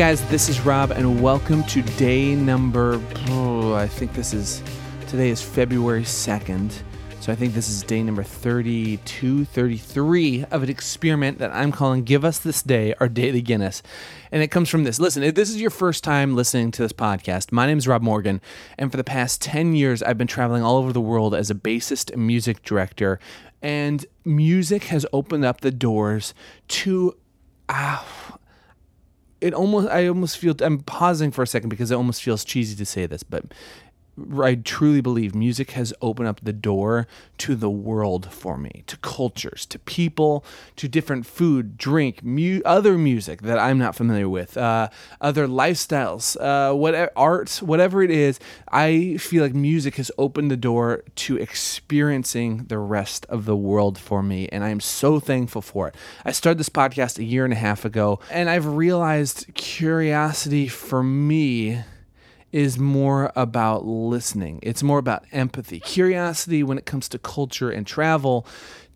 guys, this is Rob, and welcome to day number. Oh, I think this is. Today is February 2nd. So I think this is day number 32, 33 of an experiment that I'm calling Give Us This Day, our Daily Guinness. And it comes from this. Listen, if this is your first time listening to this podcast, my name is Rob Morgan. And for the past 10 years, I've been traveling all over the world as a bassist and music director. And music has opened up the doors to. Uh, it almost I almost feel I'm pausing for a second because it almost feels cheesy to say this, but I truly believe music has opened up the door to the world for me, to cultures, to people, to different food, drink, mu- other music that I'm not familiar with, uh, other lifestyles, uh, whatever art, whatever it is. I feel like music has opened the door to experiencing the rest of the world for me, and I'm so thankful for it. I started this podcast a year and a half ago, and I've realized curiosity for me is more about listening. It's more about empathy. Curiosity when it comes to culture and travel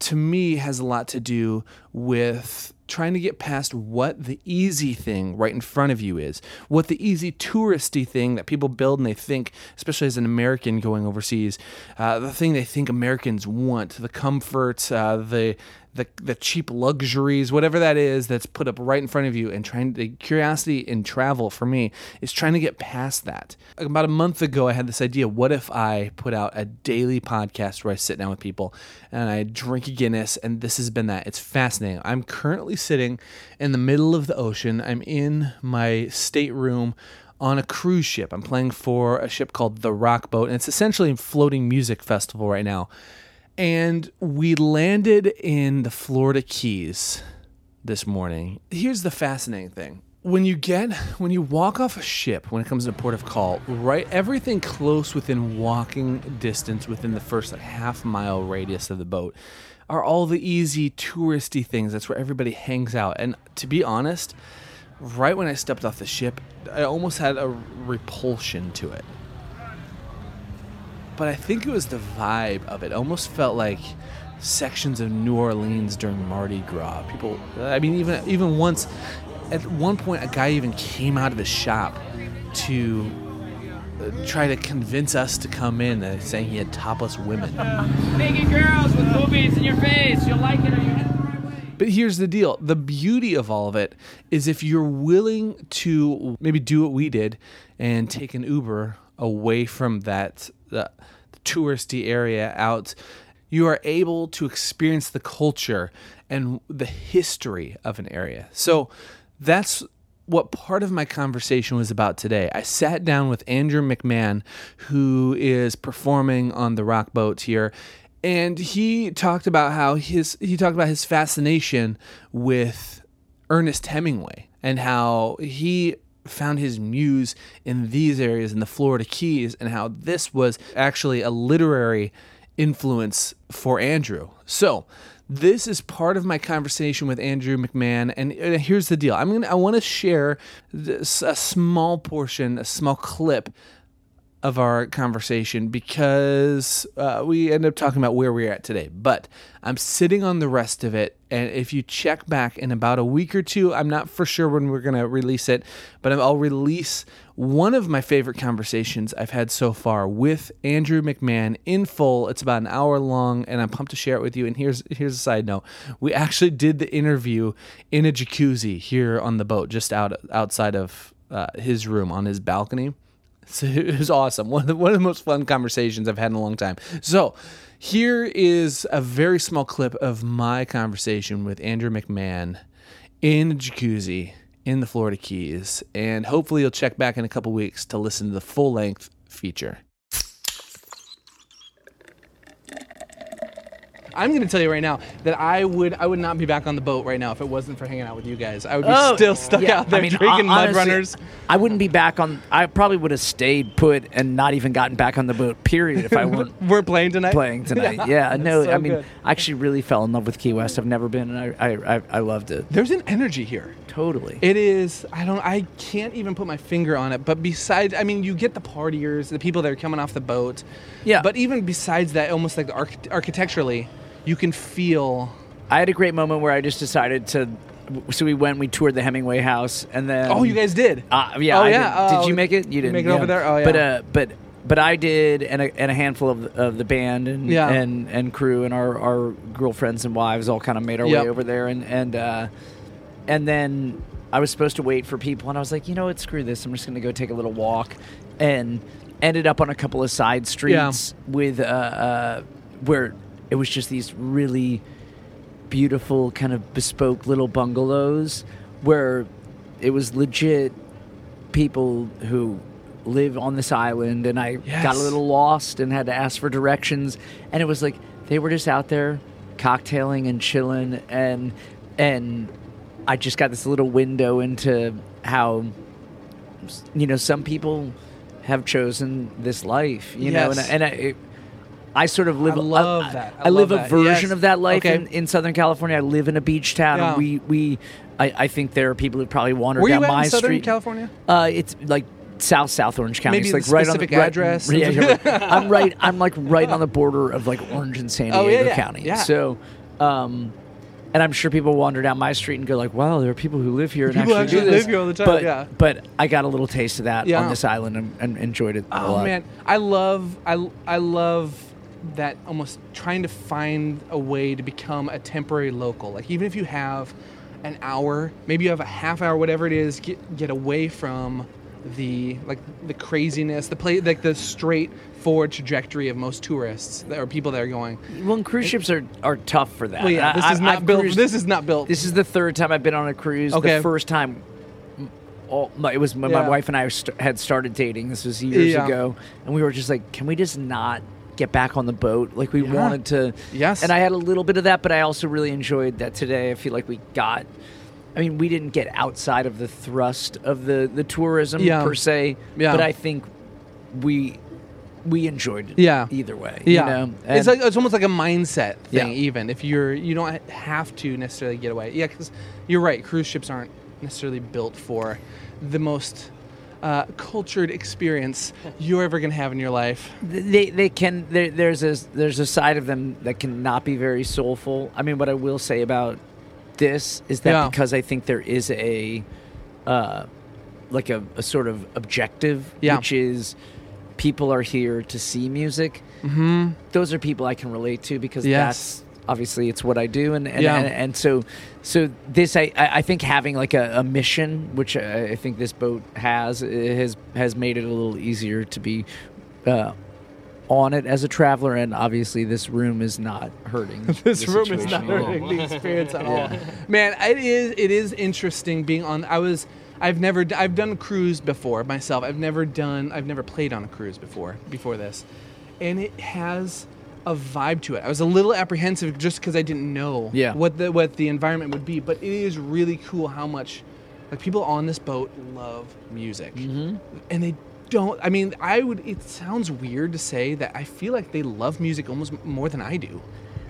to me has a lot to do with trying to get past what the easy thing right in front of you is, what the easy touristy thing that people build and they think, especially as an American going overseas, uh, the thing they think Americans want, the comfort, uh, the the the cheap luxuries, whatever that is, that's put up right in front of you, and trying the curiosity in travel for me is trying to get past that. About a month ago, I had this idea: what if I put out a daily podcast where I sit down with people and I drink a Guinness, and this has been that. It's fascinating. I'm currently sitting in the middle of the ocean. I'm in my stateroom on a cruise ship. I'm playing for a ship called the Rock Boat, and it's essentially a floating music festival right now and we landed in the Florida Keys this morning. Here's the fascinating thing. When you get when you walk off a ship when it comes to port of call, right everything close within walking distance within the first like half mile radius of the boat are all the easy touristy things. That's where everybody hangs out. And to be honest, right when I stepped off the ship, I almost had a repulsion to it but I think it was the vibe of it. Almost felt like sections of New Orleans during Mardi Gras. People, I mean, even even once, at one point, a guy even came out of his shop to try to convince us to come in, uh, saying he had topless women. Naked girls with boobies in your face. You'll like it or you. But here's the deal the beauty of all of it is if you're willing to maybe do what we did and take an Uber away from that touristy area out, you are able to experience the culture and the history of an area. So that's what part of my conversation was about today. I sat down with Andrew McMahon, who is performing on the rock boat here, and he talked about how his he talked about his fascination with Ernest Hemingway and how he found his muse in these areas in the Florida Keys and how this was actually a literary influence for Andrew. So, this is part of my conversation with Andrew McMahon and here's the deal. I'm to I want to share this, a small portion, a small clip of our conversation because uh, we end up talking about where we're at today. But I'm sitting on the rest of it. And if you check back in about a week or two, I'm not for sure when we're going to release it, but I'll release one of my favorite conversations I've had so far with Andrew McMahon in full. It's about an hour long, and I'm pumped to share it with you. And here's here's a side note: we actually did the interview in a jacuzzi here on the boat, just out outside of uh, his room on his balcony. So it was awesome. One of, the, one of the most fun conversations I've had in a long time. So here is a very small clip of my conversation with Andrew McMahon in a jacuzzi in the Florida Keys. And hopefully you'll check back in a couple weeks to listen to the full length feature. I'm going to tell you right now that I would I would not be back on the boat right now if it wasn't for hanging out with you guys. I would be Oh, still stuck yeah. out there I mean, drinking hon- mud runners. I wouldn't be back on. I probably would have stayed put and not even gotten back on the boat. Period. If I weren't We're playing tonight. playing tonight. Yeah, no. so I mean, good. I actually really fell in love with Key West. I've never been, and I I, I, I loved it There's an energy here. totally. It is. I don't. I can't even put my finger on it. But besides, I mean, you get the partiers, the people that are coming off the boat. Yeah. But even besides that, almost like the arch- architecturally, you can feel. I had a great moment where I just decided to so we went, we toured the Hemingway House, and then oh, you guys did. uh, yeah, Oh, I yeah. Did. Oh, did you make it? You didn't make it over there? Oh, yeah. But uh, but but I did, and a, and a handful of, of the band and Yeah. and and crew and our, our girlfriends and wives all kind of made our Yep. way over there, and and uh, and then I was supposed to wait for people, and I was like, you know what, screw this, I'm just going to go take a little walk, and ended up on a couple of side streets with uh, uh, where it was just these really beautiful kind of bespoke little bungalows where it was legit people who live on this island and I got a little lost and had to ask for directions. And it was like they were just out there cocktailing and chilling and and I just got this little window into how you know some people have chosen this life you know and, and I, it, I sort of live I love that. I I, live love a version Yes. of that life Okay. in, in Southern California. I live in a beach town. Yeah. We we I, I think there are people who probably wander Were down you my in Southern street. California? Uh, it's like South South Orange County. Maybe it's like right on the right- address? Yeah, yeah, right. I'm right. I'm like right on the border of like Orange and San Oh, Diego yeah, yeah, County. yeah. So, um, and I'm sure people wander down my street and go like, "Wow, there are people who live here and People actually, actually do this." live here all the time, But yeah. but I got a little taste of that Yeah. on this island and, and enjoyed it. a Oh man, I love I I love that almost trying to find a way to become a temporary local. Like even if you have an hour, maybe you have a half hour, whatever it is, get get away from the like the craziness, the play like the straightforward trajectory of most tourists that or people that are going. Well, and cruise ships are, are tough for that. Well, yeah, this I- is not I've built. cruised- This is not built. This is the third time I've been on a cruise. Okay. The first time, all, my, it was when Yeah. my wife and I st- had started dating. This was years Yeah. ago, and we were just like, "Can we just not get back on the boat?" Like we Yeah. wanted to. Yes. And I had a little bit of that, but I also really enjoyed that today. I feel like we got. I mean, we didn't get outside of the thrust of the the tourism Yeah. per se, Yeah. but I think we we enjoyed it. Yeah. Either way, yeah, You know? it's like it's almost like a mindset thing. Yeah. Even if you're you don't have to necessarily get away. Yeah, because you're right. Cruise ships aren't necessarily built for the most uh, cultured experience you're ever gonna have in your life. they they can there's a there's a side of them that can not be very soulful. I mean, what I will say about this is that Yeah. because I think there is a uh, like a, a sort of objective, Yeah. which is people are here to see music. Mm-hmm. Those are people I can relate to because Yes. that's obviously it's what I do, and and, Yeah. and, and so so this I I think having like a, a mission, which I think this boat has, has has made it a little easier to be. Uh, on it as a traveler, and obviously this room is not hurting. this room is not situation at all. hurting the experience at all. Man, it is it is interesting being on. I was I've never I've done a cruise before myself. I've never done I've never played on a cruise before before this, and it has a vibe to it. I was a little apprehensive just because I didn't know Yeah. what the what the environment would be, but it is really cool how much like people on this boat love music, Mm-hmm. and they don't. I mean, I would. It sounds weird to say that I feel like they love music almost more than I do.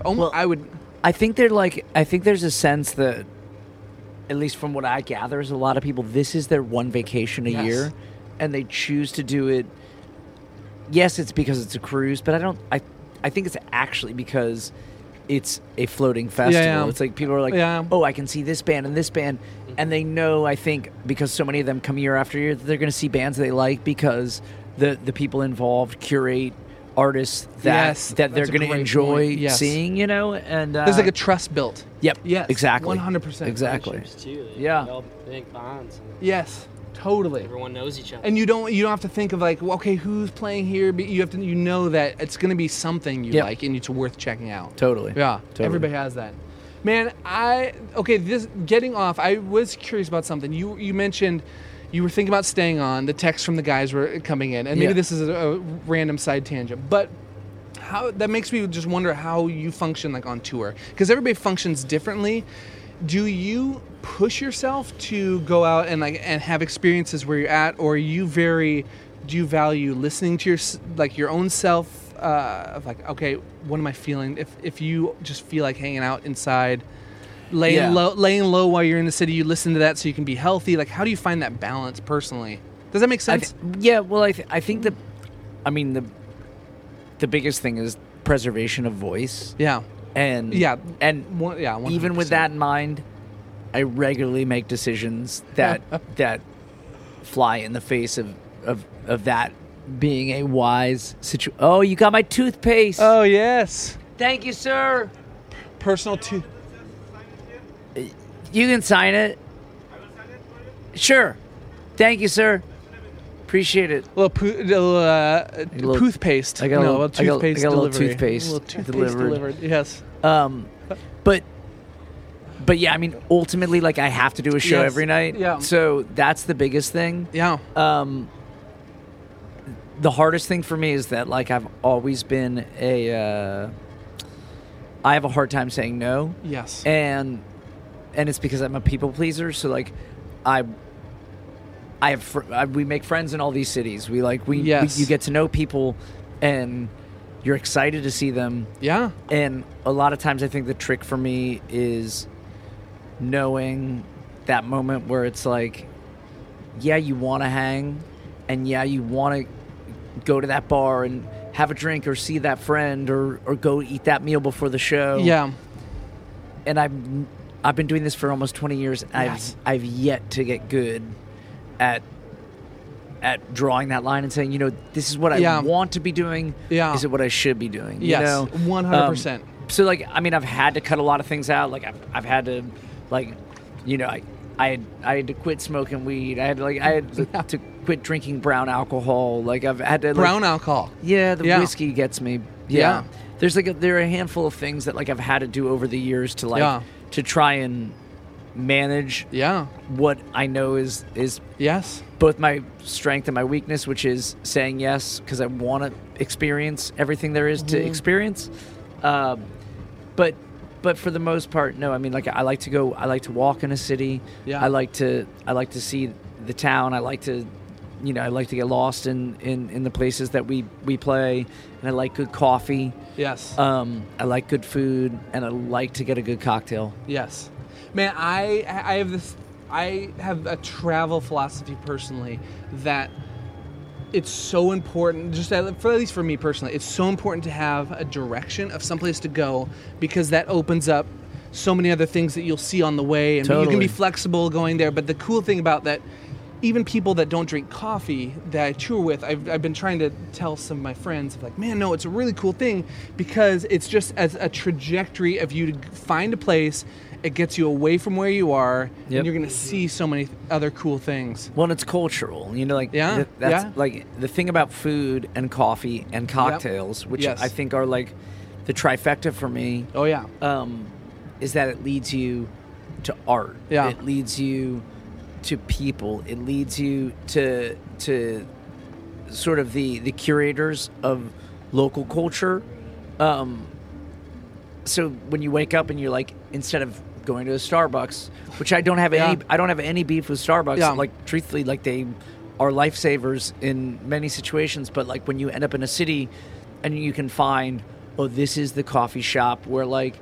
Almost, Well, I would. I think they're like I think there's a sense that at least from what I gather is a lot of people this is their one vacation a Yes. year and they choose to do it yes it's because it's a cruise but I don't I I think it's actually because it's a floating festival. yeah. It's like people are like, Yeah. "Oh, I can see this band and this band," and they know. I think because so many of them come year after year, that they're going to see bands they like because the the people involved curate artists that Yes, that they're going to enjoy. Yes. seeing. You know, and uh, There's like a trust built. Yep. Yes, Exactly. 100%. Exactly. Too. They Yeah. develop big bonds. And Yes, totally. everyone knows each other. And you don't you don't have to think of like, well, okay, who's playing here? But you have to you know that it's going to be something you Yep. like and it's worth checking out. Totally. Yeah, Totally. everybody has that. Man, I okay. This getting off. I was curious about something. You you mentioned you were thinking about staying on. The texts from the guys were coming in, and maybe Yeah. this is a, a random side tangent, but how that makes me just wonder how you function like on tour because everybody functions differently. Do you push yourself to go out and like and have experiences where you're at, or are you very? Do you value listening to your like your own self? Uh, of like, okay, what am I feeling? If if you just feel like hanging out inside, laying Yeah. low, laying low while you're in the city, you listen to that so you can be healthy. Like, how do you find that balance personally? Does that make sense? th- yeah, well, I, th- I think the, I mean the, the biggest thing is preservation of voice, yeah, and yeah, and one, yeah. 100%. even with that in mind, I regularly make decisions that that fly in the face of of of that being a wise situation. Oh, you got my toothpaste. Oh yes, Thank you, sir. personal to. You can sign it. Sure. Thank you, sir. Appreciate it. little, poo- little, uh, little- toothpaste. I got a no, little- I got- I toothpaste got a little delivery. toothpaste A little toothpaste delivered. delivered. Yes. Um, but but yeah, I mean, ultimately, like I have to do a show Yes. every night. Yeah. So that's the biggest thing. Yeah. Um, the hardest thing for me is that like I've always been a. Uh, I have a hard time saying no, yes. and and it's because I'm a people pleaser. So like, I. I have fr- I, we make friends in all these cities. We like we, Yes. we you get to know people, and you're excited to see them. yeah. And a lot of times, I think the trick for me is knowing that moment where it's like, yeah, you want to hang, and yeah, you want to go to that bar and have a drink or see that friend or, or go eat that meal before the show. Yeah. And I've I've been doing this for almost twenty years. Yes. I've I've yet to get good at at drawing that line and saying, you know, this is what I Yeah. want to be doing. Yeah. Is it what I should be doing? Yes. One hundred Um, percent. so like I mean I've had to cut a lot of things out. Like I've I've had to like you know I I had I had to quit smoking weed. I had to, like I had to quit drinking brown alcohol. Like I've had to like, Brown alcohol. Yeah, the Yeah. whiskey gets me. Yeah. Yeah. There's like a, there are a handful of things that like I've had to do over the years to like to try and manage Yeah. what I know is is Yes. both my strength and my weakness, which is saying yes because I want to experience everything there is Mm-hmm. to experience. Um, but but for the most part, no. I mean, like I like to go. I like to walk in a city. Yeah. I like to. I like to see the town. I like to. You know, I like to get lost in, in, in the places that we, we play, and I like good coffee. Yes. Um, I like good food, and I like to get a good cocktail. Yes, man. I I have this. I have a travel philosophy personally that it's so important. Just at, for at least for me personally, it's so important to have a direction of someplace to go because that opens up so many other things that you'll see on the way, and you can be flexible going there. But the cool thing about that. Even people that don't drink coffee that I tour with, I've, I've been trying to tell some of my friends, like, man, no, it's a really cool thing because it's just as a trajectory of you to find a place, it gets you away from where you are, Yep. and you're going to see so many other cool things. Well, it's cultural. You know, like Yeah, th- that's yeah. like the thing about food and coffee and cocktails, which Yes. I think are like the trifecta for me, Oh, yeah. um, is that it leads you to art. Yeah. It leads you to people. It leads you to to sort of the the curators of local culture. Um, so when you wake up and you're like, instead of going to a Starbucks, which I don't have any, I don't have any beef with Starbucks. Yeah. Like truthfully, like they are lifesavers in many situations. But like when you end up in a city and you can find, oh, this is the coffee shop where like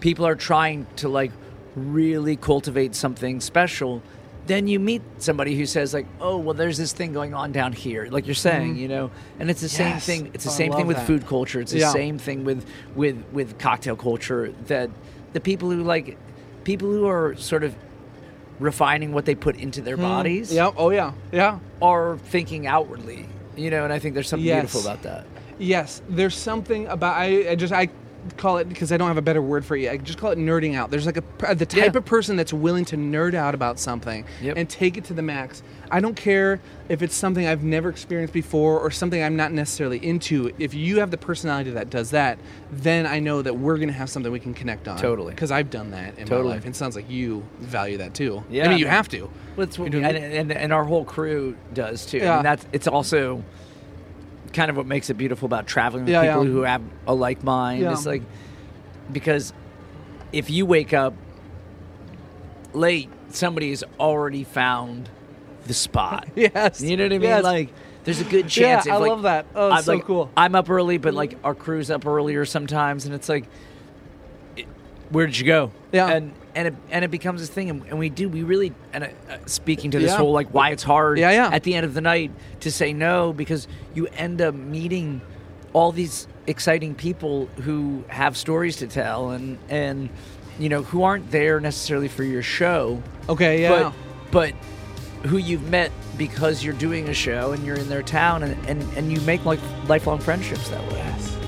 people are trying to like really cultivate something special. Then you meet somebody who says like, "Oh, well, there's this thing going on down here," like you're saying, you know, and it's the same Mm-hmm. Yes. thing. It's the Oh, same thing with that. food culture. It's the Yeah. same thing with with with cocktail culture. That the people who like people who are sort of refining what they put into their bodies Hmm. Yeah. Oh, yeah. Yeah. are thinking outwardly. You know, and I think there's something Yes. beautiful about that. Yes, there's something about I, I just I call it because I don't have a better word for it. I just call it nerding out. There's like a uh, the type Yeah. of person that's willing to nerd out about something Yep. and take it to the max. I don't care if it's something I've never experienced before or something I'm not necessarily into. If you have the personality that does that, then I know that we're gonna have something we can connect on. Totally. Because I've done that in Totally. my life. It sounds like you value that too. Yeah. I mean, you have to. Well, it's what You and, and, and our whole crew does too. Yeah. And that's it's also kind of what makes it beautiful about traveling with Yeah, people yeah. who have a like mind. Yeah. It's like because if you wake up late, somebody has already found the spot. Yes. You know what I mean? Yes. Like there's a good Yeah, chance. if, I like, love that. Oh, it's I'm, so like, cool. I'm up early, but like our crew's up earlier sometimes, and it's like, where did you go? Yeah. and and it, and it becomes this thing, and, and we do we really and uh, uh, speaking to this Yeah. whole like why it's hard. Yeah, yeah. At the end of the night to say no because you end up meeting all these exciting people who have stories to tell and and you know who aren't there necessarily for your show Okay, yeah. but but who you've met because you're doing a show and you're in their town and, and, and you make like lifelong friendships that way. yes. Man,